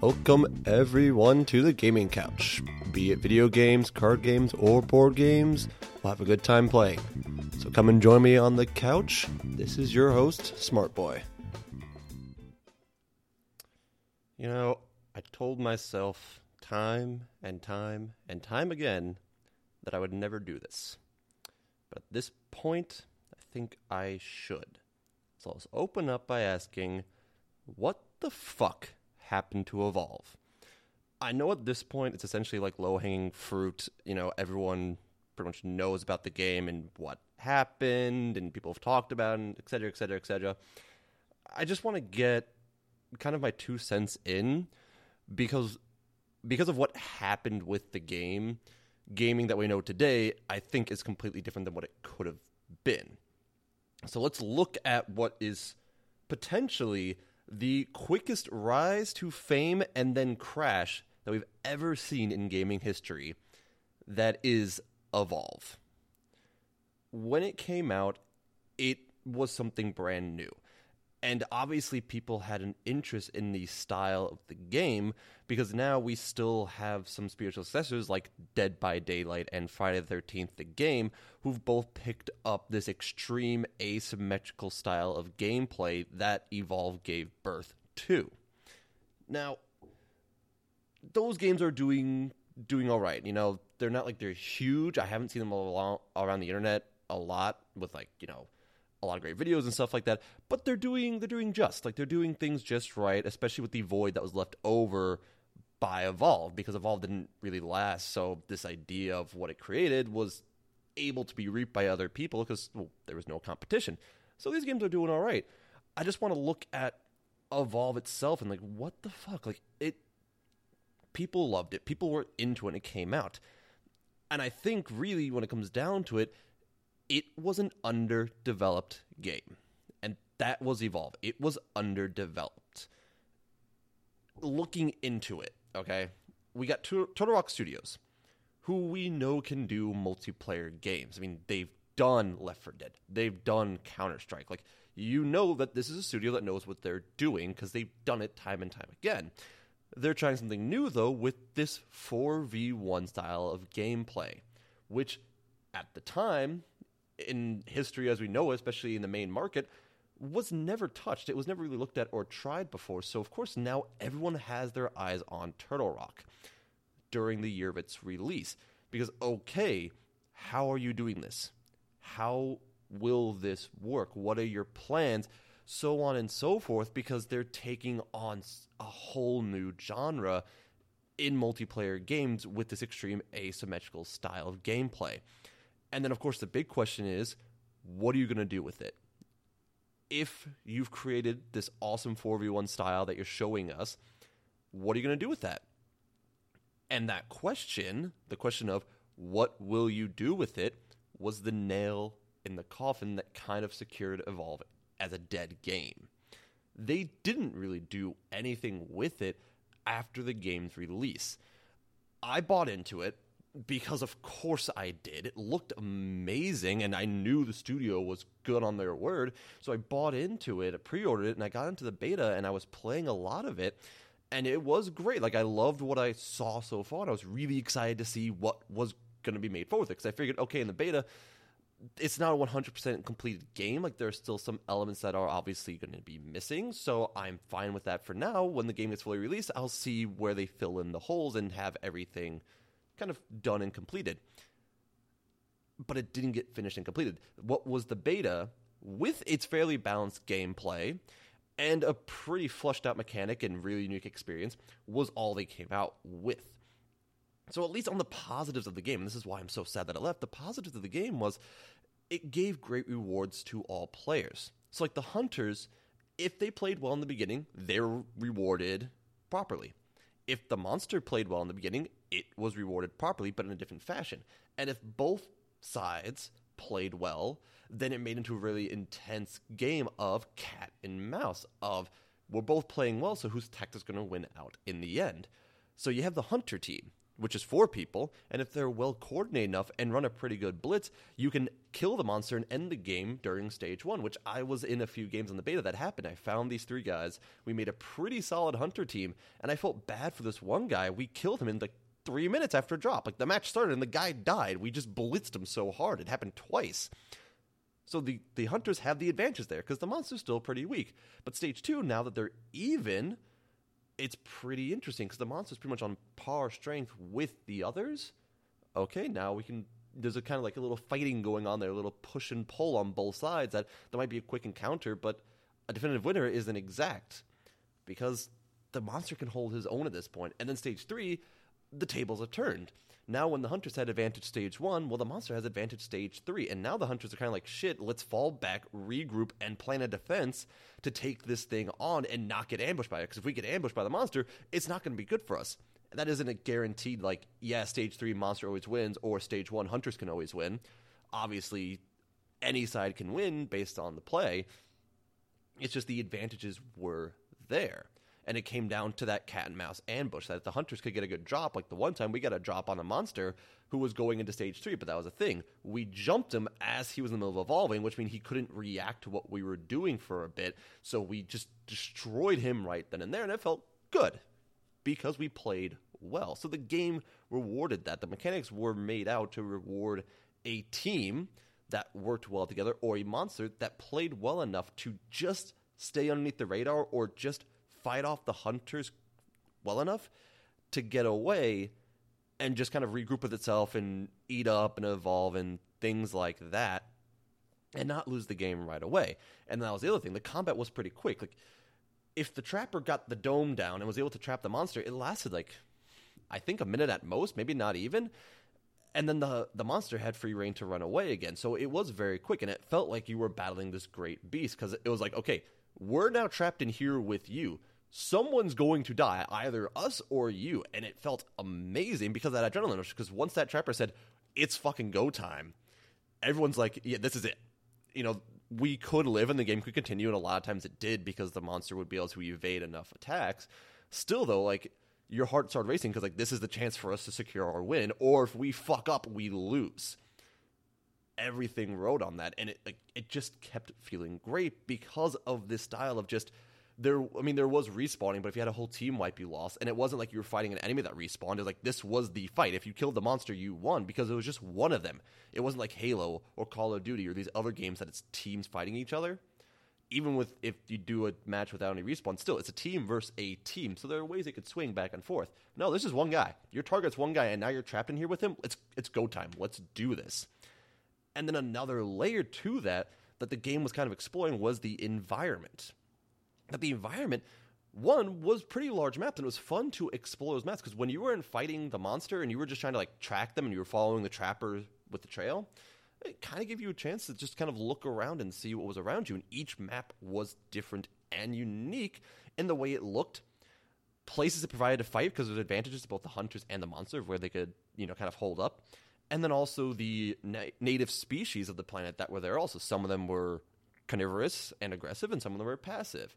Welcome everyone to the gaming couch. Be it video games, card games, or board games, we'll have a good time playing. So come and join me on the couch. This is your host, Smart Boy. You know, I told myself time and time and time again that I would never do this. But at this point, I think I should. So let's open up by asking, what the fuck happened to evolve? I know at this point it's essentially like low hanging fruit. You know, everyone pretty much knows about the game and what happened, and people have talked about it, et cetera, et cetera, et cetera. I just want to get kind of my two cents in because because of what happened with the game, gaming that we know today, I think is completely different than what it could have been. So let's look at what is potentially the quickest rise to fame and then crash that we've ever seen in gaming history. That is Evolve. When it came out, it was something brand new. And obviously, people had an interest in the style of the game because now we still have some spiritual successors like Dead by Daylight and Friday the 13th, the game, who've both picked up this extreme asymmetrical style of gameplay that Evolve gave birth to. Now, those games are doing doing all right. You know, they're not like they're huge. I haven't seen them around the internet a lot with like, you know, a lot of great videos and stuff like that. But they're doing they're doing just like they're doing things just right, especially with the void that was left over by Evolve because Evolve didn't really last. So this idea of what it created was able to be reaped by other people because well, there was no competition. So these games are doing all right. I just want to look at Evolve itself and like what the fuck like it people loved it. People were into it when it came out. And I think really when it comes down to it, it was an underdeveloped game. And that was Evolve. It was underdeveloped. Looking into it, okay, we got Turtle Rock Studios, who we know can do multiplayer games. I mean, they've done Left 4 Dead, they've done Counter Strike. Like, you know that this is a studio that knows what they're doing because they've done it time and time again. They're trying something new, though, with this 4v1 style of gameplay, which at the time in history as we know, especially in the main market, was never touched. It was never really looked at or tried before. So, of course, now everyone has their eyes on Turtle Rock during the year of its release. Because, okay, how are you doing this? How will this work? What are your plans? So on and so forth, because they're taking on a whole new genre in multiplayer games with this extreme asymmetrical style of gameplay. And then, of course, the big question is what are you going to do with it? If you've created this awesome 4v1 style that you're showing us, what are you going to do with that? And that question, the question of what will you do with it, was the nail in the coffin that kind of secured Evolve as a dead game. They didn't really do anything with it after the game's release. I bought into it because of course I did. It looked amazing, and I knew the studio was good on their word. So I bought into it, I pre ordered it, and I got into the beta, and I was playing a lot of it. And it was great. Like, I loved what I saw so far, and I was really excited to see what was going to be made forward with it. Because I figured, okay, in the beta, it's not a 100% completed game. Like, there are still some elements that are obviously going to be missing. So I'm fine with that for now. When the game gets fully released, I'll see where they fill in the holes and have everything kind of done and completed. But it didn't get finished and completed. What was the beta with its fairly balanced gameplay and a pretty flushed out mechanic and really unique experience was all they came out with. So at least on the positives of the game, and this is why I'm so sad that it left, the positives of the game was it gave great rewards to all players. So like the hunters, if they played well in the beginning, they're rewarded properly. If the monster played well in the beginning, it was rewarded properly, but in a different fashion. And if both sides played well, then it made into a really intense game of cat and mouse of we're both playing well, so whose tactic's going to win out in the end? So you have the hunter team which is four people, and if they're well coordinated enough and run a pretty good blitz, you can kill the monster and end the game during stage one, which I was in a few games on the beta that happened. I found these three guys. We made a pretty solid hunter team, and I felt bad for this one guy. We killed him in like three minutes after drop. Like the match started and the guy died. We just blitzed him so hard. It happened twice. So the, the hunters have the advantage there because the monster's still pretty weak. But stage two, now that they're even, it's pretty interesting because the monster's pretty much on par strength with the others. Okay, now we can. There's a kind of like a little fighting going on there, a little push and pull on both sides. That that might be a quick encounter, but a definitive winner isn't exact because the monster can hold his own at this point. And then stage three, the tables are turned. Now, when the hunters had advantage stage one, well, the monster has advantage stage three. And now the hunters are kind of like, shit, let's fall back, regroup, and plan a defense to take this thing on and not get ambushed by it. Because if we get ambushed by the monster, it's not going to be good for us. And That isn't a guaranteed, like, yeah, stage three monster always wins, or stage one hunters can always win. Obviously, any side can win based on the play. It's just the advantages were there and it came down to that cat and mouse ambush that the hunters could get a good drop. Like the one time we got a drop on a monster who was going into stage three, but that was a thing. We jumped him as he was in the middle of evolving, which means he couldn't react to what we were doing for a bit. So we just destroyed him right then and there, and it felt good because we played well. So the game rewarded that. The mechanics were made out to reward a team that worked well together or a monster that played well enough to just stay underneath the radar or just fight off the hunters well enough to get away and just kind of regroup with itself and eat up and evolve and things like that and not lose the game right away. And that was the other thing. The combat was pretty quick. Like if the trapper got the dome down and was able to trap the monster, it lasted like I think a minute at most, maybe not even. And then the the monster had free reign to run away again. So it was very quick and it felt like you were battling this great beast because it was like, okay, we're now trapped in here with you. Someone's going to die, either us or you. And it felt amazing because that adrenaline rush. Because once that trapper said, it's fucking go time, everyone's like, yeah, this is it. You know, we could live and the game could continue. And a lot of times it did because the monster would be able to evade enough attacks. Still, though, like, your heart started racing because, like, this is the chance for us to secure our win. Or if we fuck up, we lose everything rode on that, and it like it just kept feeling great because of this style of just there. I mean, there was respawning, but if you had a whole team wipe, you lost, and it wasn't like you were fighting an enemy that respawned. It was like this was the fight. If you killed the monster, you won because it was just one of them. It wasn't like Halo or Call of Duty or these other games that it's teams fighting each other. Even with if you do a match without any respawn, still it's a team versus a team. So there are ways it could swing back and forth. No, this is one guy. Your target's one guy, and now you're trapped in here with him. It's it's go time. Let's do this. And then another layer to that that the game was kind of exploring was the environment. That the environment, one, was pretty large maps, and it was fun to explore those maps because when you were in fighting the monster and you were just trying to like track them and you were following the trapper with the trail, it kind of gave you a chance to just kind of look around and see what was around you. And each map was different and unique in the way it looked. Places it provided to fight because there's advantages to both the hunters and the monster where they could, you know, kind of hold up and then also the na- native species of the planet that were there also. Some of them were carnivorous and aggressive, and some of them were passive.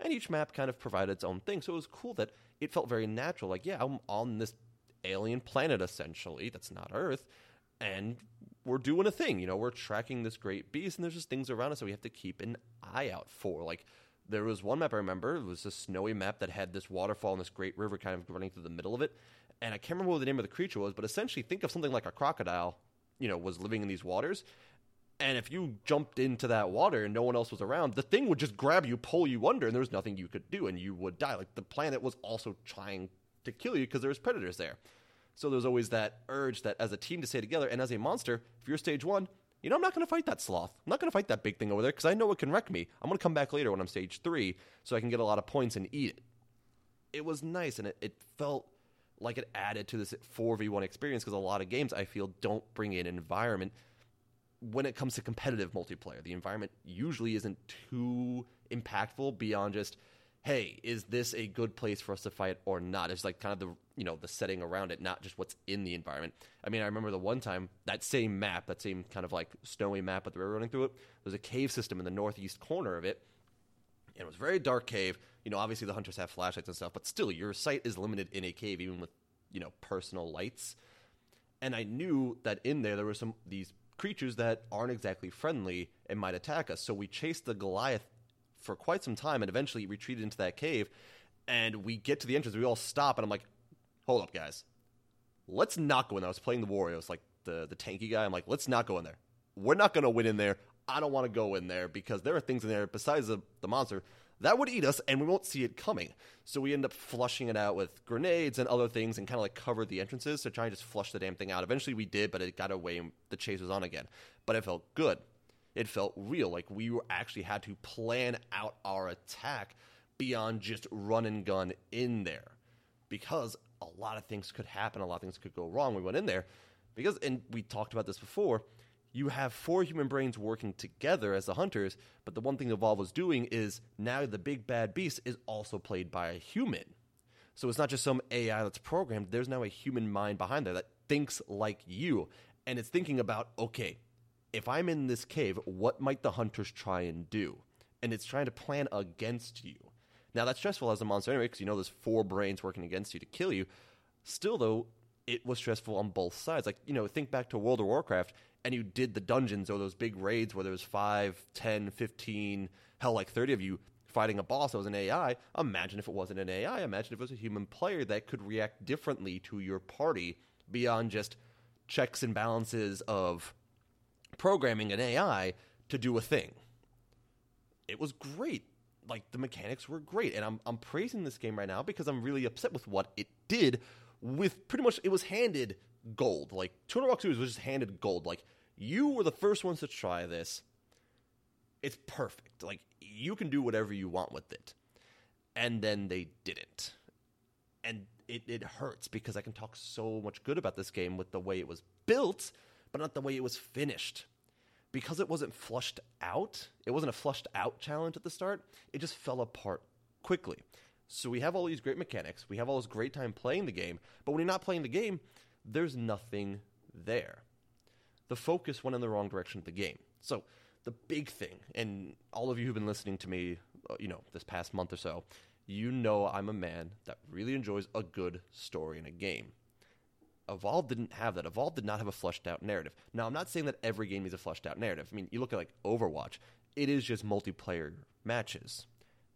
And each map kind of provided its own thing. So it was cool that it felt very natural. Like, yeah, I'm on this alien planet essentially that's not Earth, and we're doing a thing. You know, we're tracking this great beast, and there's just things around us that we have to keep an eye out for. Like, there was one map I remember. It was a snowy map that had this waterfall and this great river kind of running through the middle of it and I can't remember what the name of the creature was, but essentially think of something like a crocodile, you know, was living in these waters. And if you jumped into that water and no one else was around, the thing would just grab you, pull you under, and there was nothing you could do, and you would die. Like the planet was also trying to kill you because there was predators there. So there's always that urge that as a team to stay together, and as a monster, if you're stage one, you know, I'm not going to fight that sloth. I'm not going to fight that big thing over there because I know it can wreck me. I'm going to come back later when I'm stage three so I can get a lot of points and eat it. It was nice, and it, it felt like it added to this 4v1 experience because a lot of games I feel don't bring in environment when it comes to competitive multiplayer. The environment usually isn't too impactful beyond just hey, is this a good place for us to fight or not? It's like kind of the you know the setting around it, not just what's in the environment. I mean, I remember the one time that same map, that same kind of like snowy map with the river running through it. There's a cave system in the northeast corner of it, and it was a very dark cave. You know, obviously the hunters have flashlights and stuff, but still, your sight is limited in a cave, even with you know, personal lights. And I knew that in there there were some these creatures that aren't exactly friendly and might attack us. So we chased the Goliath for quite some time and eventually retreated into that cave. And we get to the entrance, we all stop, and I'm like, hold up, guys. Let's not go in there. I was playing the Warriors, like the, the tanky guy. I'm like, let's not go in there. We're not to win in there. I don't want to go in there because there are things in there besides the, the monster that would eat us and we won't see it coming. So we end up flushing it out with grenades and other things and kind of like cover the entrances to try and just flush the damn thing out. Eventually we did, but it got away and the chase was on again. But it felt good. It felt real. Like we actually had to plan out our attack beyond just run and gun in there. Because a lot of things could happen, a lot of things could go wrong. We went in there because, and we talked about this before, you have four human brains working together as the hunters, but the one thing Evolve was doing is now the big bad beast is also played by a human. So it's not just some AI that's programmed, there's now a human mind behind there that thinks like you. And it's thinking about, okay, if I'm in this cave, what might the hunters try and do? And it's trying to plan against you. Now, that's stressful as a monster anyway, because you know there's four brains working against you to kill you. Still, though, it was stressful on both sides. Like, you know, think back to World of Warcraft and you did the dungeons or those big raids where there was 5, 10, 15, hell, like 30 of you fighting a boss that was an AI, imagine if it wasn't an AI. Imagine if it was a human player that could react differently to your party beyond just checks and balances of programming an AI to do a thing. It was great. Like the mechanics were great, and I'm I'm praising this game right now because I'm really upset with what it did. With pretty much, it was handed gold. Like Turtle Rock Studios was just handed gold. Like you were the first ones to try this. It's perfect. Like you can do whatever you want with it. And then they didn't. And it, it hurts because I can talk so much good about this game with the way it was built, but not the way it was finished. Because it wasn't flushed out, it wasn't a flushed out challenge at the start, it just fell apart quickly. So we have all these great mechanics, we have all this great time playing the game, but when you're not playing the game, there's nothing there. The focus went in the wrong direction of the game. So, the big thing, and all of you who've been listening to me, uh, you know, this past month or so, you know I'm a man that really enjoys a good story in a game. Evolve didn't have that. Evolve did not have a fleshed out narrative. Now, I'm not saying that every game needs a fleshed out narrative. I mean, you look at like Overwatch, it is just multiplayer matches.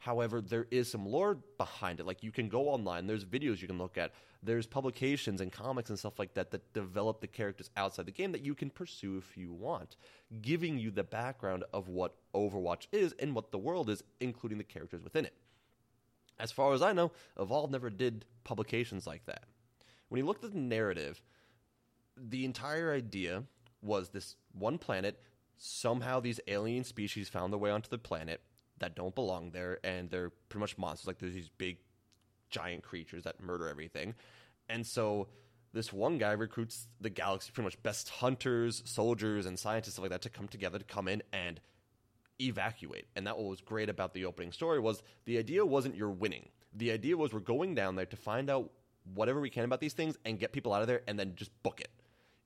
However, there is some lore behind it. Like you can go online, there's videos you can look at, there's publications and comics and stuff like that that develop the characters outside the game that you can pursue if you want, giving you the background of what Overwatch is and what the world is, including the characters within it. As far as I know, Evolve never did publications like that. When you looked at the narrative, the entire idea was this one planet, somehow these alien species found their way onto the planet that don't belong there, and they're pretty much monsters. Like there's these big, giant creatures that murder everything, and so this one guy recruits the galaxy pretty much best hunters, soldiers, and scientists stuff like that to come together to come in and evacuate. And that what was great about the opening story was the idea wasn't you're winning. The idea was we're going down there to find out whatever we can about these things and get people out of there and then just book it.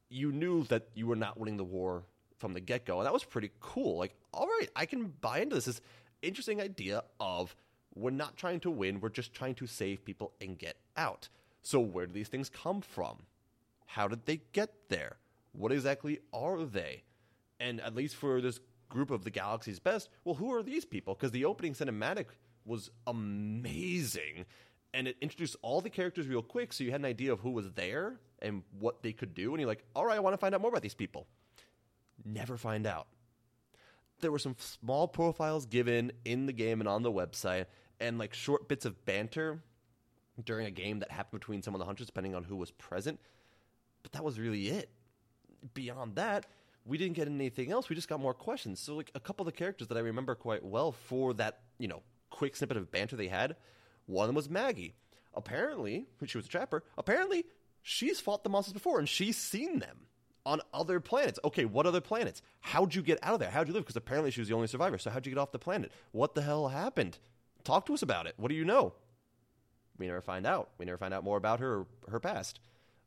You knew that you were not winning the war from the get go, and that was pretty cool. Like, all right, I can buy into this. this interesting idea of we're not trying to win, we're just trying to save people and get out. So, where do these things come from? How did they get there? What exactly are they? And at least for this group of the galaxy's best, well, who are these people? Because the opening cinematic was amazing and it introduced all the characters real quick so you had an idea of who was there and what they could do and you're like all right i want to find out more about these people never find out there were some small profiles given in the game and on the website, and like short bits of banter during a game that happened between some of the hunters, depending on who was present. But that was really it. Beyond that, we didn't get anything else. We just got more questions. So, like a couple of the characters that I remember quite well for that, you know, quick snippet of banter they had. One of them was Maggie. Apparently, she was a trapper. Apparently, she's fought the monsters before and she's seen them on other planets. Okay, what other planets? How'd you get out of there? How'd you live? Because apparently she was the only survivor. So how'd you get off the planet? What the hell happened? Talk to us about it. What do you know? We never find out. We never find out more about her her past.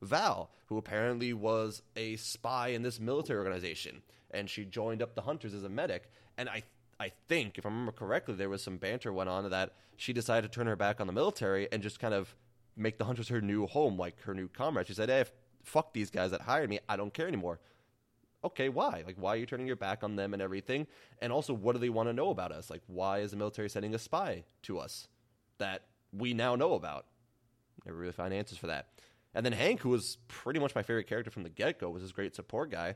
Val, who apparently was a spy in this military organization, and she joined up the hunters as a medic. And I I think, if I remember correctly, there was some banter went on that she decided to turn her back on the military and just kind of make the Hunters her new home, like her new comrade. She said, "Hey, fuck these guys that hired me. I don't care anymore." Okay, why? Like, why are you turning your back on them and everything? And also, what do they want to know about us? Like, why is the military sending a spy to us that we now know about? Never really find answers for that. And then Hank, who was pretty much my favorite character from the get go, was this great support guy.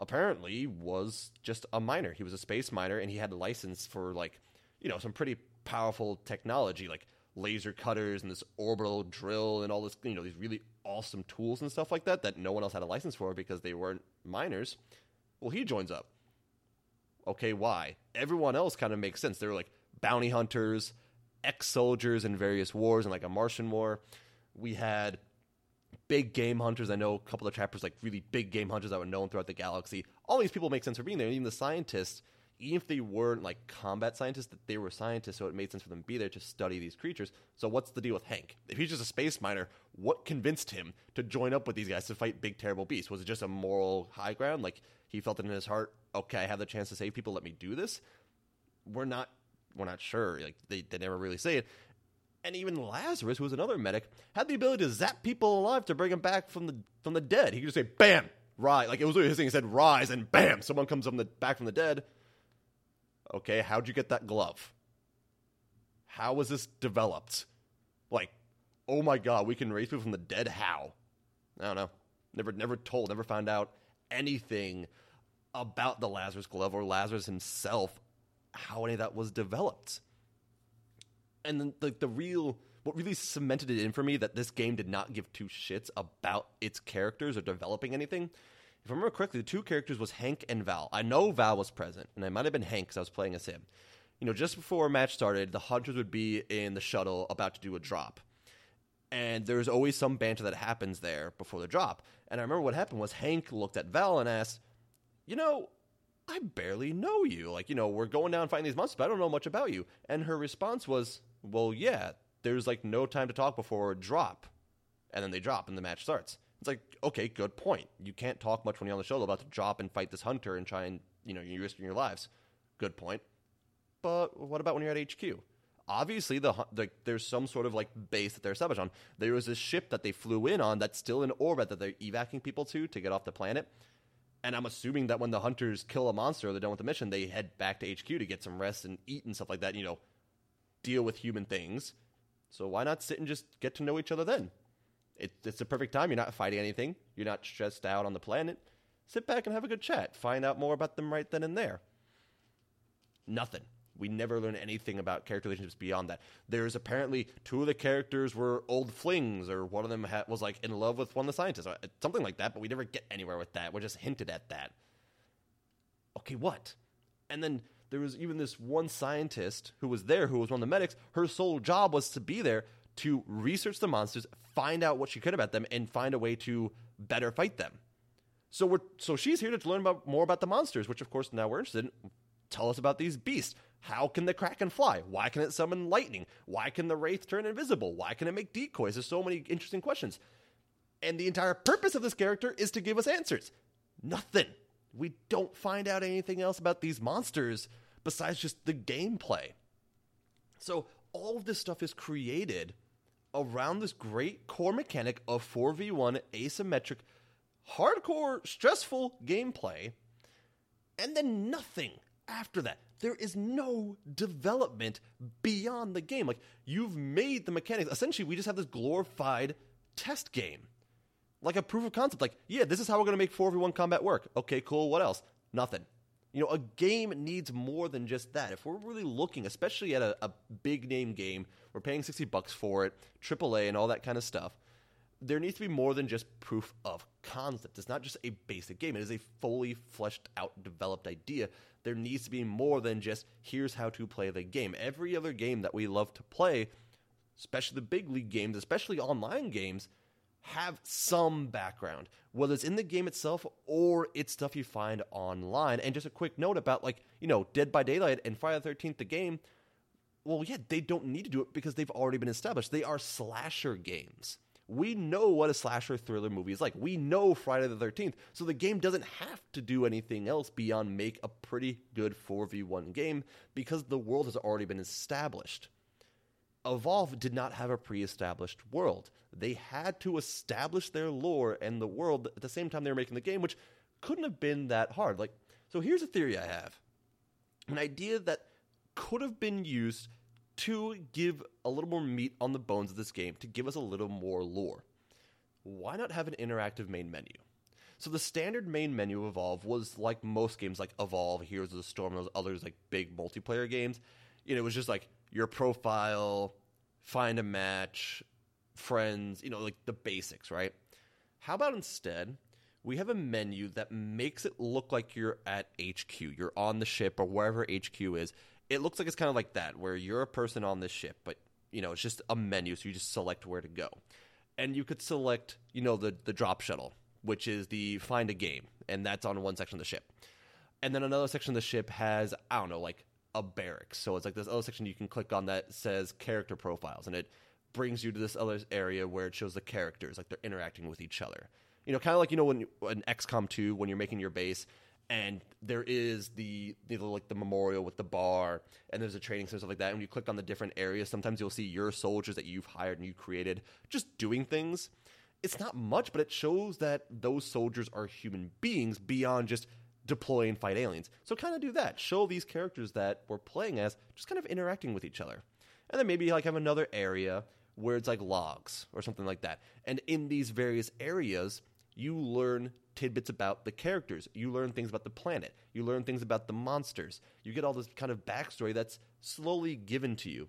Apparently, was just a miner. He was a space miner, and he had a license for like, you know, some pretty powerful technology, like laser cutters and this orbital drill and all this, you know, these really awesome tools and stuff like that that no one else had a license for because they weren't miners. Well, he joins up. Okay, why? Everyone else kind of makes sense. They were like bounty hunters, ex soldiers in various wars and like a Martian war. We had big game hunters. I know a couple of trappers, like really big game hunters that were known throughout the galaxy. All these people make sense for being there. Even the scientists, even if they weren't like combat scientists, that they were scientists, so it made sense for them to be there to study these creatures. So what's the deal with Hank? If he's just a space miner, what convinced him to join up with these guys to fight big terrible beasts? Was it just a moral high ground? Like he felt it in his heart, okay, I have the chance to save people, let me do this? We're not we're not sure. Like they, they never really say it. And even Lazarus, who was another medic, had the ability to zap people alive to bring them back from the from the dead. He could just say, "Bam, rise!" Like it was his thing. He said, "Rise," and bam, someone comes from the back from the dead. Okay, how'd you get that glove? How was this developed? Like, oh my god, we can raise people from the dead. How? I don't know. Never, never told. Never found out anything about the Lazarus glove or Lazarus himself. How any of that was developed and then like the real what really cemented it in for me that this game did not give two shits about its characters or developing anything. If I remember correctly, the two characters was Hank and Val. I know Val was present, and I might have been Hank because I was playing as him. You know, just before a match started, the hunters would be in the shuttle about to do a drop. And there's always some banter that happens there before the drop. And I remember what happened was Hank looked at Val and asked, You know, I barely know you. Like, you know, we're going down fighting these monsters, but I don't know much about you. And her response was, well, yeah, there's like no time to talk before drop. And then they drop and the match starts. It's like, okay, good point. You can't talk much when you're on the show about to drop and fight this hunter and try and, you know, you're risking your lives. Good point. But what about when you're at HQ? Obviously, the, the there's some sort of like base that they're established on. There was this ship that they flew in on that's still in orbit that they're evacuating people to to get off the planet. And I'm assuming that when the hunters kill a monster or they're done with the mission, they head back to HQ to get some rest and eat and stuff like that. You know, deal with human things. So why not sit and just get to know each other then? It, it's the perfect time. You're not fighting anything. You're not stressed out on the planet. Sit back and have a good chat. Find out more about them right then and there. Nothing. We never learn anything about character relationships beyond that. There's apparently two of the characters were old flings, or one of them ha- was like in love with one of the scientists, uh, something like that. But we never get anywhere with that. We're just hinted at that. Okay, what? And then there was even this one scientist who was there, who was one of the medics. Her sole job was to be there to research the monsters, find out what she could about them, and find a way to better fight them. So we're so she's here to learn about more about the monsters, which of course now we're interested in. Tell us about these beasts. How can the kraken fly? Why can it summon lightning? Why can the wraith turn invisible? Why can it make decoys? There's so many interesting questions. And the entire purpose of this character is to give us answers. Nothing we don't find out anything else about these monsters besides just the gameplay. So all of this stuff is created around this great core mechanic of 4v1 asymmetric, hardcore, stressful gameplay, and then nothing after that. There is no development beyond the game. Like, you've made the mechanics. Essentially, we just have this glorified test game like a proof of concept. Like, yeah, this is how we're going to make 4v1 combat work. Okay, cool. What else? Nothing. You know, a game needs more than just that. If we're really looking, especially at a, a big name game, we're paying 60 bucks for it, AAA and all that kind of stuff. There needs to be more than just proof of concept. It's not just a basic game. It is a fully fleshed out, developed idea. There needs to be more than just here's how to play the game. Every other game that we love to play, especially the big league games, especially online games, have some background, whether it's in the game itself or it's stuff you find online. And just a quick note about, like, you know, Dead by Daylight and Friday the 13th, the game. Well, yeah, they don't need to do it because they've already been established. They are slasher games. We know what a slasher thriller movie is like. We know Friday the 13th. So the game doesn't have to do anything else beyond make a pretty good 4v1 game because the world has already been established Evolve did not have a pre established world. They had to establish their lore and the world at the same time they were making the game, which couldn't have been that hard. Like, so here's a theory I have an idea that could have been used to give a little more meat on the bones of this game, to give us a little more lore. Why not have an interactive main menu? So the standard main menu of Evolve was like most games like Evolve, Heroes of the Storm, those others like big multiplayer games. You know, it was just like your profile, find a match, friends, you know, like the basics, right? How about instead we have a menu that makes it look like you're at HQ, you're on the ship or wherever HQ is. It looks like it's kind of like that, where you're a person on this ship, but you know, it's just a menu, so you just select where to go. And you could select, you know, the the drop shuttle which is the find a game, and that's on one section of the ship. And then another section of the ship has, I don't know, like a barracks. So it's like this other section you can click on that says character profiles, and it brings you to this other area where it shows the characters, like they're interacting with each other. You know, kind of like you know when an XCOM 2 when you're making your base and there is the know, like the memorial with the bar and there's a training center stuff like that and you click on the different areas sometimes you'll see your soldiers that you've hired and you created just doing things it's not much, but it shows that those soldiers are human beings beyond just deploy and fight aliens. So kind of do that. Show these characters that we're playing as just kind of interacting with each other. And then maybe like have another area where it's like logs or something like that. And in these various areas, you learn tidbits about the characters. You learn things about the planet. You learn things about the monsters. You get all this kind of backstory that's slowly given to you.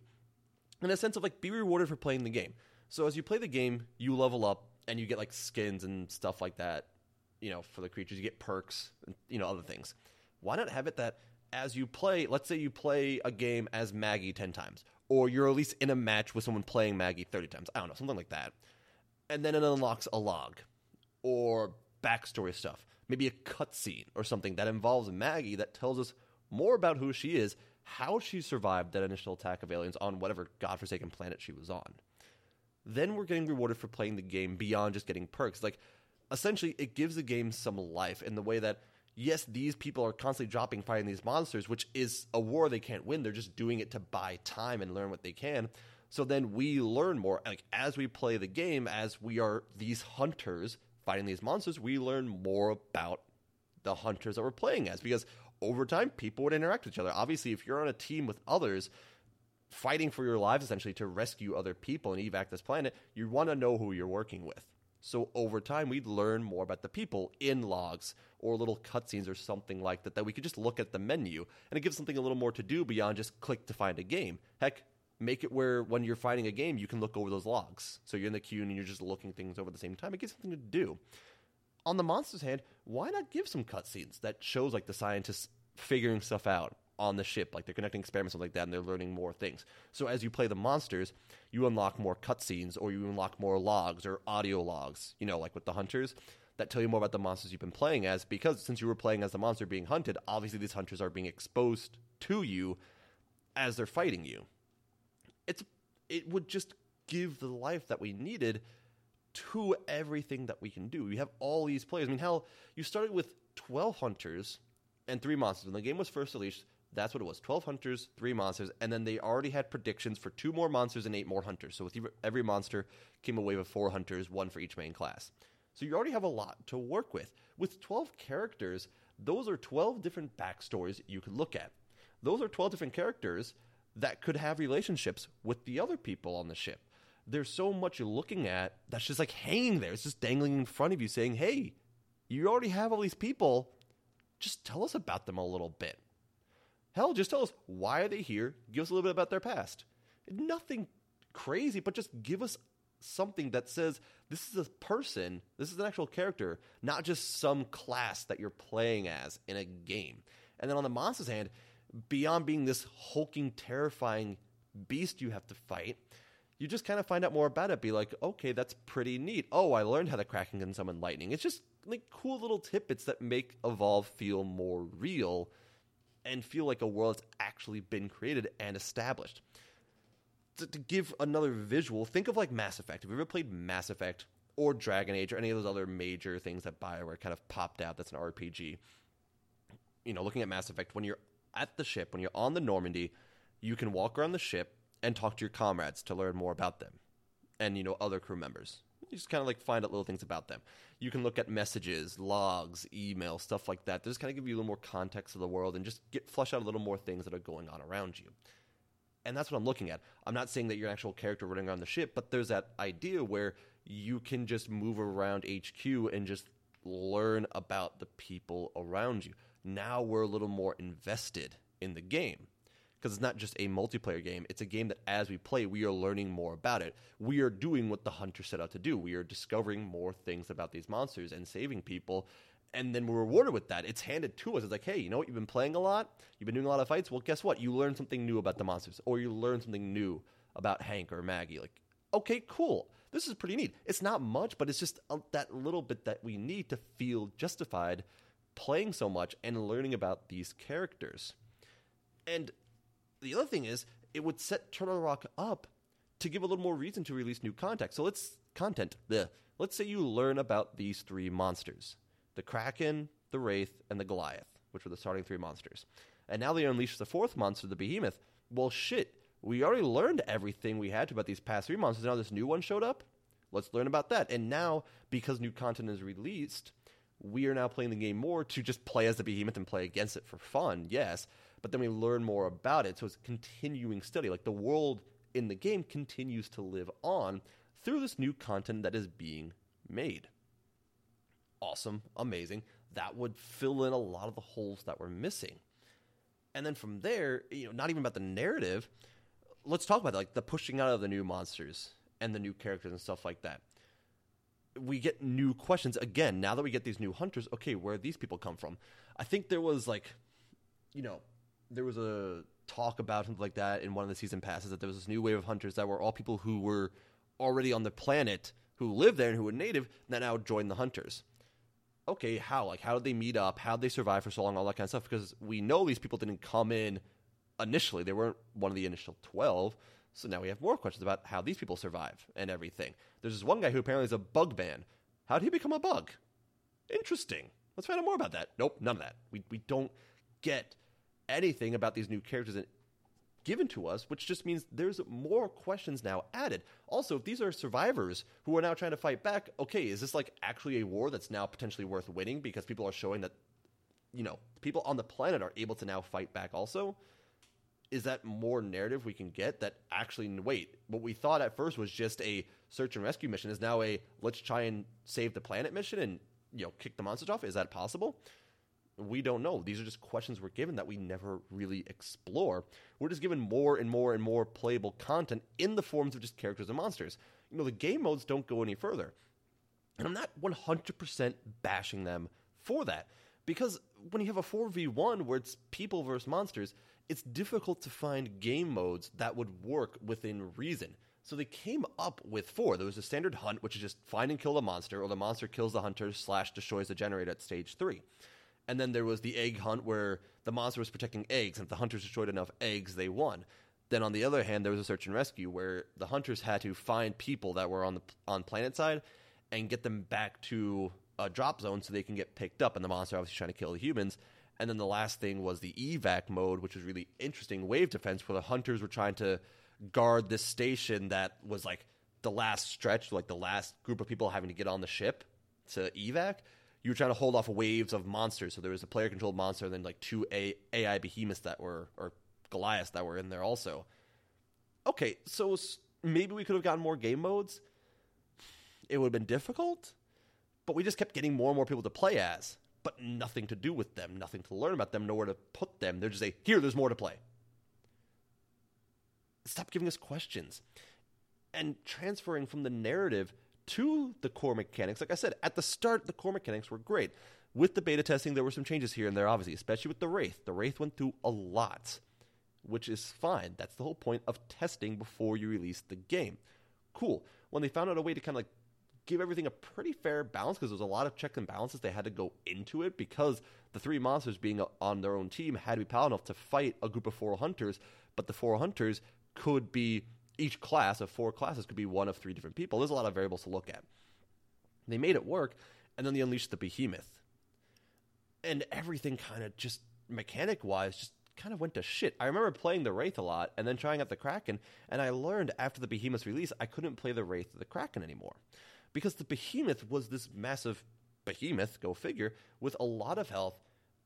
In a sense of like be rewarded for playing the game. So as you play the game, you level up and you get like skins and stuff like that. You know, for the creatures, you get perks, and, you know, other things. Why not have it that as you play, let's say you play a game as Maggie ten times, or you're at least in a match with someone playing Maggie thirty times. I don't know, something like that, and then it unlocks a log or backstory stuff, maybe a cutscene or something that involves Maggie that tells us more about who she is, how she survived that initial attack of aliens on whatever godforsaken planet she was on then we're getting rewarded for playing the game beyond just getting perks. Like, essentially, it gives the game some life in the way that, yes, these people are constantly dropping fighting these monsters, which is a war they can't win. They're just doing it to buy time and learn what they can. So then we learn more. Like, as we play the game, as we are these hunters fighting these monsters, we learn more about the hunters that we're playing as because over time people would interact with each other. Obviously, if you're on a team with others, fighting for your lives essentially to rescue other people and evac this planet, you want to know who you're working with. So over time, we'd learn more about the people in logs or little cutscenes or something like that. That we could just look at the menu and it gives something a little more to do beyond just click to find a game. Heck, make it where when you're finding a game, you can look over those logs. So you're in the queue and you're just looking things over at the same time. It gives something to do. On the monster's hand, why not give some cutscenes that shows like the scientists figuring stuff out? On the ship. Like they're conducting experiments, like that, and they're learning more things. So as you play the monsters, you unlock more cutscenes or you unlock more logs or audio logs, you know, like with the hunters that tell you more about the monsters you've been playing as because since you were playing as the monster being hunted, obviously these hunters are being exposed to you as they're fighting you. It's it would just give the life that we needed to everything that we can do. We have all these players. I mean, hell, you started with 12 hunters and three monsters. When the game was first released, that's what it was 12 hunters, three monsters, and then they already had predictions for two more monsters and eight more hunters. So with every monster came a wave of four hunters, one for each main class. So you already have a lot to work with. With 12 characters, those are 12 different backstories you could look at. Those are 12 different characters that could have relationships with the other people on the ship. There's so much you're looking at that's just like hanging there. It's just dangling in front of you saying, hey, you already have all these people. Just tell us about them a little bit. Hell, just tell us why are they here? Give us a little bit about their past. Nothing crazy, but just give us something that says this is a person, this is an actual character, not just some class that you're playing as in a game. And then on the monster's hand, beyond being this hulking, terrifying beast you have to fight, you just kind of find out more about it. Be like, okay, that's pretty neat. Oh, I learned how the Kraken can summon lightning. It's just like cool little tidbits that make Evolve feel more real and feel like a world that's actually been created and established. To, to, give another visual, think of like Mass Effect. Have you ever played Mass Effect or Dragon Age or any of those other major things that Bioware kind of popped out that's an RPG? You know, looking at Mass Effect, when you're at the ship, when you're on the Normandy, you can walk around the ship and talk to your comrades to learn more about them and, you know, other crew members. You just kind of like find out little things about them. You can look at messages, logs, email, stuff like that. Just kind of give you a little more context of the world and just get flush out a little more things that are going on around you. And that's what I'm looking at. I'm not saying that you're an actual character running around the ship, but there's that idea where you can just move around HQ and just learn about the people around you. Now we're a little more invested in the game because it's not just a multiplayer game. It's a game that as we play, we are learning more about it. We are doing what the hunter set out to do. We are discovering more things about these monsters and saving people. And then we're rewarded with that. It's handed to us. It's like, hey, you know what? You've been playing a lot. You've been doing a lot of fights. Well, guess what? You learn something new about the monsters, or you learn something new about Hank or Maggie. Like, okay, cool. This is pretty neat. It's not much, but it's just that little bit that we need to feel justified playing so much and learning about these characters. And the other thing is, it would set Turtle Rock up to give a little more reason to release new content. So let's content. Bleh. Let's say you learn about these three monsters: the Kraken, the Wraith, and the Goliath, which were the starting three monsters. And now they unleash the fourth monster, the Behemoth. Well, shit. We already learned everything we had to about these past three monsters. Now this new one showed up. Let's learn about that. And now, because new content is released, we are now playing the game more to just play as the behemoth and play against it for fun, yes but then we learn more about it. So it's continuing study. Like the world in the game continues to live on through this new content that is being made. Awesome, amazing. That would fill in a lot of the holes that we're missing. And then from there, you know, not even about the narrative, let's talk about like the pushing out of the new monsters and the new characters and stuff like that. We get new questions again. Now that we get these new hunters, okay, where these people come from? I think there was like, you know, there was a talk about something like that in one of the season passes that there was this new wave of hunters that were all people who were already on the planet who lived there and who were native that now joined the hunters. Okay, how? Like, how did they meet up? How did they survive for so long? All that kind of stuff. Because we know these people didn't come in initially. They weren't one of the initial 12. So now we have more questions about how these people survive and everything. There's this one guy who apparently is a bug man. How did he become a bug? Interesting. Let's find out more about that. Nope, none of that. We, we don't get anything about these new characters given to us, which just means there's more questions now added. Also, if these are survivors who are now trying to fight back, okay, is this like actually a war that's now potentially worth winning because people are showing that, you know, people on the planet are able to now fight back also? Is that more narrative we can get that actually, wait, what we thought at first was just a search and rescue mission is now a let's try and save the planet mission and, you know, kick the monsters off? Is that possible? We don't know. These are just questions we're given that we never really explore. We're just given more and more and more playable content in the forms of just characters and monsters. You know, the game modes don't go any further. And I'm not 100% bashing them for that. Because when you have a 4v1 where it's people versus monsters, it's difficult to find game modes that would work within reason. So they came up with four. There was a standard hunt, which is just find and kill the monster, or the monster kills the hunter slash destroys the generator at stage three. And then there was the egg hunt where the monster was protecting eggs, and if the hunters destroyed enough eggs, they won. Then on the other hand, there was a search and rescue where the hunters had to find people that were on the on planet side and get them back to a drop zone so they can get picked up. And the monster obviously trying to kill the humans. And then the last thing was the evac mode, which was really interesting wave defense, where the hunters were trying to guard this station that was like the last stretch, like the last group of people having to get on the ship to evac you were trying to hold off waves of monsters. So there was a player controlled monster and then like two a- AI behemoths that were, or Goliaths that were in there also. Okay, so maybe we could have gotten more game modes. It would have been difficult, but we just kept getting more and more people to play as, but nothing to do with them, nothing to learn about them, nowhere to put them. They're just say, here, there's more to play. Stop giving us questions and transferring from the narrative to the core mechanics. Like I said, at the start, the core mechanics were great. With the beta testing, there were some changes here and there, obviously, especially with the Wraith. The Wraith went through a lot, which is fine. That's the whole point of testing before you release the game. Cool. When they found out a way to kind of like give everything a pretty fair balance, because there was a lot of checks and balances they had to go into it, because the three monsters being uh, on their own team had to be powerful enough to fight a group of four hunters, but the four hunters could be each class of four classes could be one of three different people. There's a lot of variables to look at. They made it work, and then they unleashed the behemoth. And everything kind of just mechanic wise just kind of went to shit. I remember playing the Wraith a lot and then trying out the Kraken, and I learned after the Behemoth's release I couldn't play the Wraith the Kraken anymore. Because the Behemoth was this massive behemoth, go figure, with a lot of health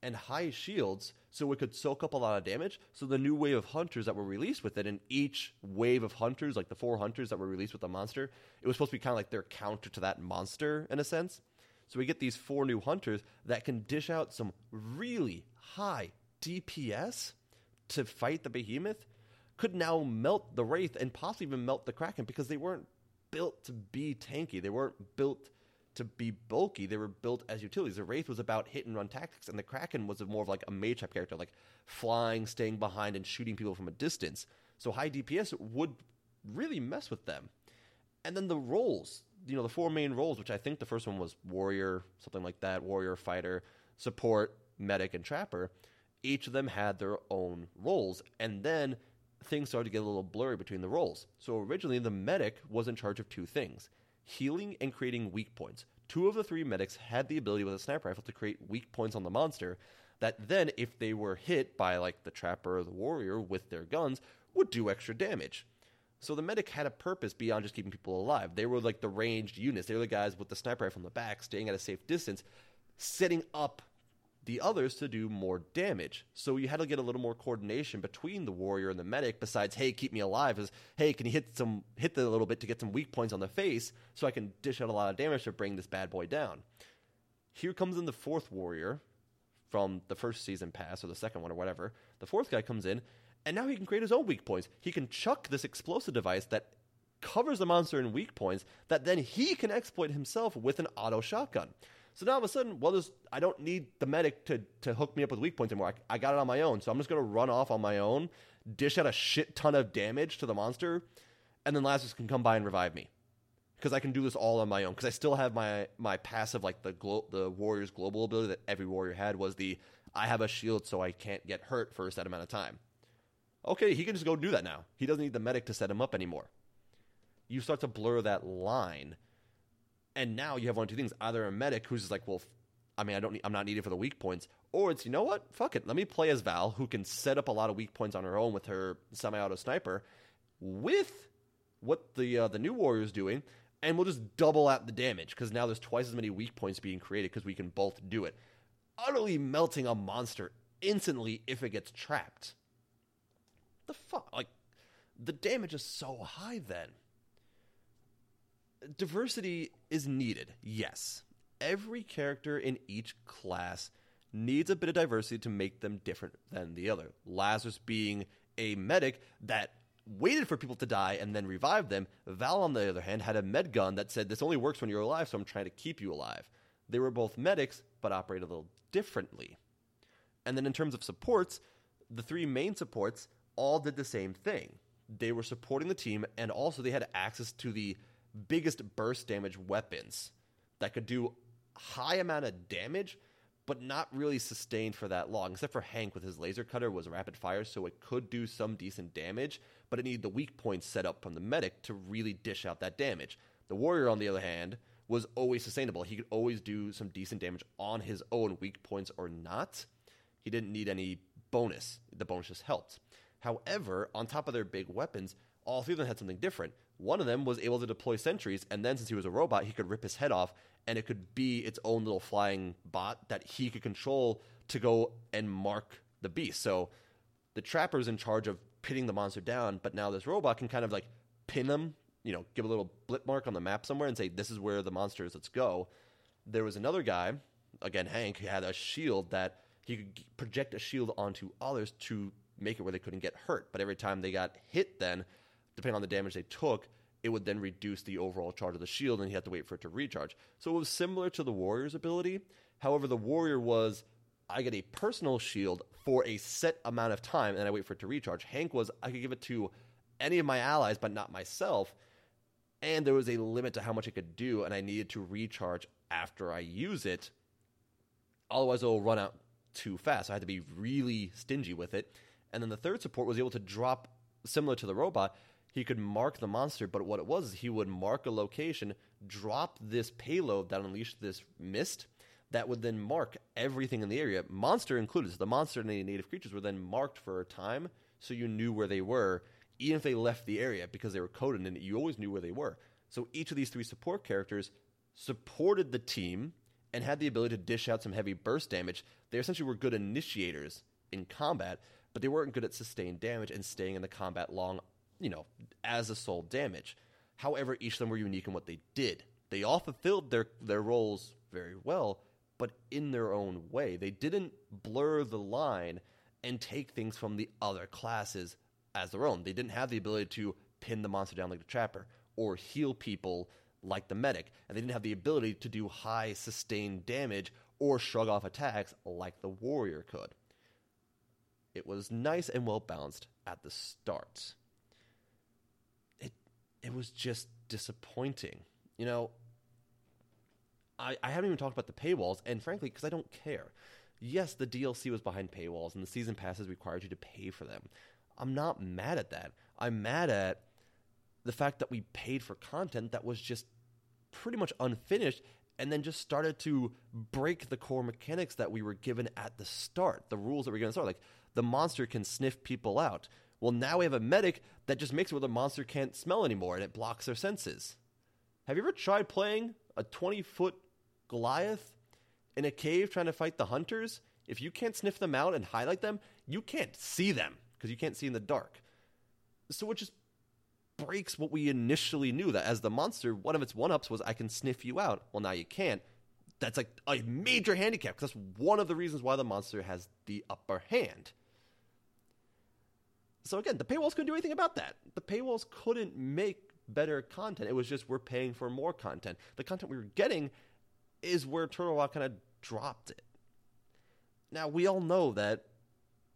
and high shields, so it could soak up a lot of damage. So the new wave of hunters that were released with it, and each wave of hunters, like the four hunters that were released with the monster, it was supposed to be kind of like their counter to that monster in a sense. So we get these four new hunters that can dish out some really high DPS to fight the behemoth. Could now melt the wraith and possibly even melt the kraken because they weren't built to be tanky. They weren't built to be bulky. They were built as utilities. The Wraith was about hit and run tactics, and the Kraken was more of like a mage type character, like flying, staying behind, and shooting people from a distance. So high DPS would really mess with them. And then the roles, you know, the four main roles, which I think the first one was warrior, something like that, warrior, fighter, support, medic, and trapper. Each of them had their own roles, and then things started to get a little blurry between the roles. So originally, the medic was in charge of two things healing and creating weak points. Two of the three medics had the ability with a sniper rifle to create weak points on the monster that then, if they were hit by like the trapper or the warrior with their guns, would do extra damage. So the medic had a purpose beyond just keeping people alive. They were like the ranged units. They were the guys with the sniper rifle in the back, staying at a safe distance, setting up the others to do more damage. So you had to get a little more coordination between the warrior and the medic. Besides, hey, keep me alive. Is hey, can you hit some hit the a little bit to get some weak points on the face so I can dish out a lot of damage to bring this bad boy down. Here comes in the fourth warrior from the first season pass or the second one or whatever. The fourth guy comes in, and now he can create his own weak points. He can chuck this explosive device that covers the monster in weak points that then he can exploit himself with an auto shotgun. So now all of a sudden, well, there's, I don't need the medic to, to hook me up with weak points anymore. I, I got it on my own. So I'm just going to run off on my own, dish out a shit ton of damage to the monster, and then Lazarus can come by and revive me. Because I can do this all on my own. Because I still have my, my passive, like the glo- the warrior's global ability that every warrior had was the I have a shield so I can't get hurt for a set amount of time. Okay, he can just go do that now. He doesn't need the medic to set him up anymore. You start to blur that line and now you have one of two things: either a medic who's like, well, I mean, I don't, need, I'm not needed for the weak points, or it's you know what, fuck it, let me play as Val, who can set up a lot of weak points on her own with her semi-auto sniper, with what the uh, the new warrior is doing, and we'll just double out the damage because now there's twice as many weak points being created because we can both do it, utterly melting a monster instantly if it gets trapped. The fuck, like the damage is so high then diversity is needed, yes. Every character in each class needs a bit of diversity to make them different than the other. Lazarus being a medic that waited for people to die and then revived them. Val, on the other hand, had a med gun that said, This only works when you're alive, so I'm trying to keep you alive. They were both medics, but operate a little differently. And then in terms of supports, the three main supports all did the same thing. They were supporting the team, and also they had access to the biggest burst damage weapons that could do high amount of damage but not really sustained for that long except for hank with his laser cutter was rapid fire so it could do some decent damage but it needed the weak points set up from the medic to really dish out that damage. The warrior on the other hand was always sustainable. He could always do some decent damage on his own weak points or not. He didn't need any bonus. The bonus just helped. However on top of their big weapons all three of them had something different one of them was able to deploy sentries, and then since he was a robot, he could rip his head off, and it could be its own little flying bot that he could control to go and mark the beast. So the trapper's in charge of pinning the monster down, but now this robot can kind of like pin them, you know, give a little blip mark on the map somewhere and say, this is where the monster is, let's go. There was another guy, again, Hank, who had a shield that he could project a shield onto others to make it where they couldn't get hurt. But every time they got hit, then depending on the damage they took, it would then reduce the overall charge of the shield, and he had to wait for it to recharge. So it was similar to the warrior's ability. However, the warrior was I get a personal shield for a set amount of time, and I wait for it to recharge. Hank was I could give it to any of my allies, but not myself. And there was a limit to how much it could do, and I needed to recharge after I use it. Otherwise, it will run out too fast. So I had to be really stingy with it. And then the third support was able to drop, similar to the robot, he could mark the monster, but what it was he would mark a location, drop this payload that unleashed this mist that would then mark everything in the area, monster included. So the monster and the native creatures were then marked for a time, so you knew where they were, even if they left the area because they were coded it. You always knew where they were. So each of these three support characters supported the team and had the ability to dish out some heavy burst damage. They essentially were good initiators in combat, but they weren't good at sustained damage and staying in the combat long, you know, as a sole damage. However, each of them were unique in what they did. They all fulfilled their, their roles very well, but in their own way. They didn't blur the line and take things from the other classes as their own. They didn't have the ability to pin the monster down like the trapper or heal people like the medic, and they didn't have the ability to do high sustained damage or shrug off attacks like the warrior could. It was nice and well balanced at the start. It was just disappointing. You know, I, I haven't even talked about the paywalls, and frankly, because I don't care. Yes, the DLC was behind paywalls, and the season passes required you to pay for them. I'm not mad at that. I'm mad at the fact that we paid for content that was just pretty much unfinished and then just started to break the core mechanics that we were given at the start, the rules that we are going to start. Like the monster can sniff people out. Well, now we have a medic that just makes it where the monster can't smell anymore and it blocks their senses. Have you ever tried playing a 20 foot Goliath in a cave trying to fight the hunters, if you can't sniff them out and highlight them, you can't see them because you can't see in the dark. So it just breaks what we initially knew that as the monster, one of its one ups was I can sniff you out. Well, now you can't. That's like a major handicap because that's one of the reasons why the monster has the upper hand. So again, the paywalls couldn't do anything about that. The paywalls couldn't make better content. It was just we're paying for more content. The content we were getting is where Turtle Rock kind of dropped it. Now, we all know that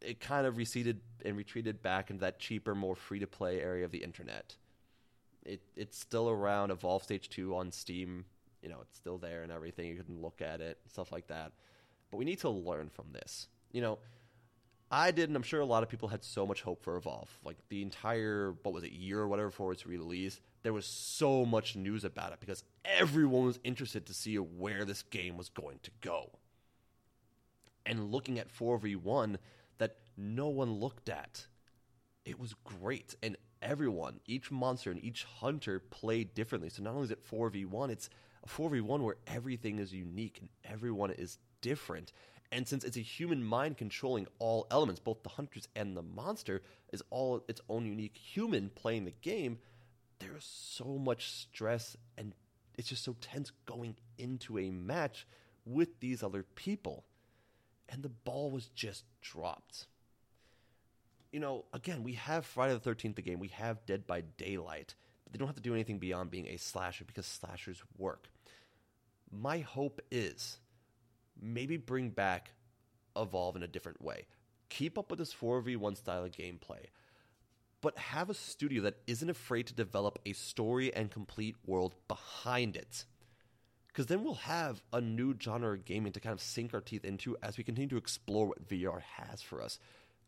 it kind of receded and retreated back into that cheaper, more free to play area of the internet. It, it's still around Evolve Stage 2 on Steam. You know, it's still there and everything. You can look at it, stuff like that. But we need to learn from this. You know, I did, and I'm sure a lot of people had so much hope for Evolve. Like the entire, what was it, year or whatever before its release, there was so much news about it because everyone was interested to see where this game was going to go. And looking at 4v1 that no one looked at, it was great. And everyone, each monster and each hunter played differently. So not only is it 4v1, it's a 4v1 where everything is unique and everyone is different. And since it's a human mind controlling all elements, both the hunters and the monster is all its own unique human playing the game, there's so much stress and it's just so tense going into a match with these other people. And the ball was just dropped. You know, again, we have Friday the 13th the game, we have Dead by Daylight, but they don't have to do anything beyond being a slasher because slashers work. My hope is maybe bring back Evolve in a different way. Keep up with this 4v1 style of gameplay, but have a studio that isn't afraid to develop a story and complete world behind it. Because then we'll have a new genre of gaming to kind of sink our teeth into as we continue to explore what VR has for us.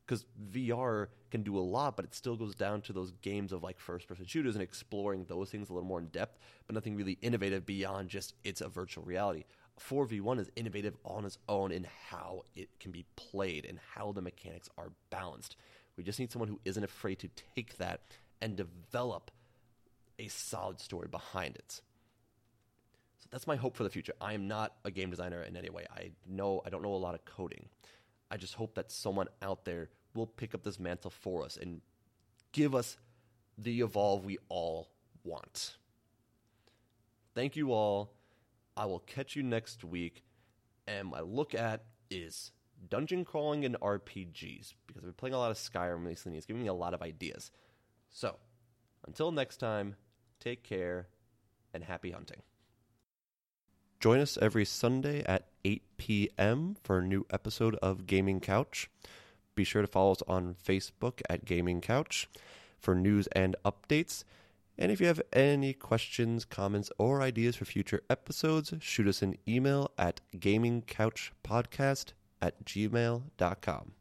Because VR can do a lot, but it still goes down to those games of like first person shooters and exploring those things a little more in depth, but nothing really innovative beyond just it's a virtual reality. 4v1 is innovative on its own in how it can be played and how the mechanics are balanced. We just need someone who isn't afraid to take that and develop a solid story behind it. So that's my hope for the future. I am not a game designer in any way. I know I don't know a lot of coding. I just hope that someone out there will pick up this mantle for us and give us the evolve we all want. Thank you all I will catch you next week. And my look at is dungeon crawling and RPGs because I've been playing a lot of Skyrim recently. It's giving me a lot of ideas. So, until next time, take care and happy hunting. Join us every Sunday at 8 p.m. for a new episode of Gaming Couch. Be sure to follow us on Facebook at Gaming Couch for news and updates. And if you have any questions, comments, or ideas for future episodes, shoot us an email at gamingcouchpodcast at gmail.com.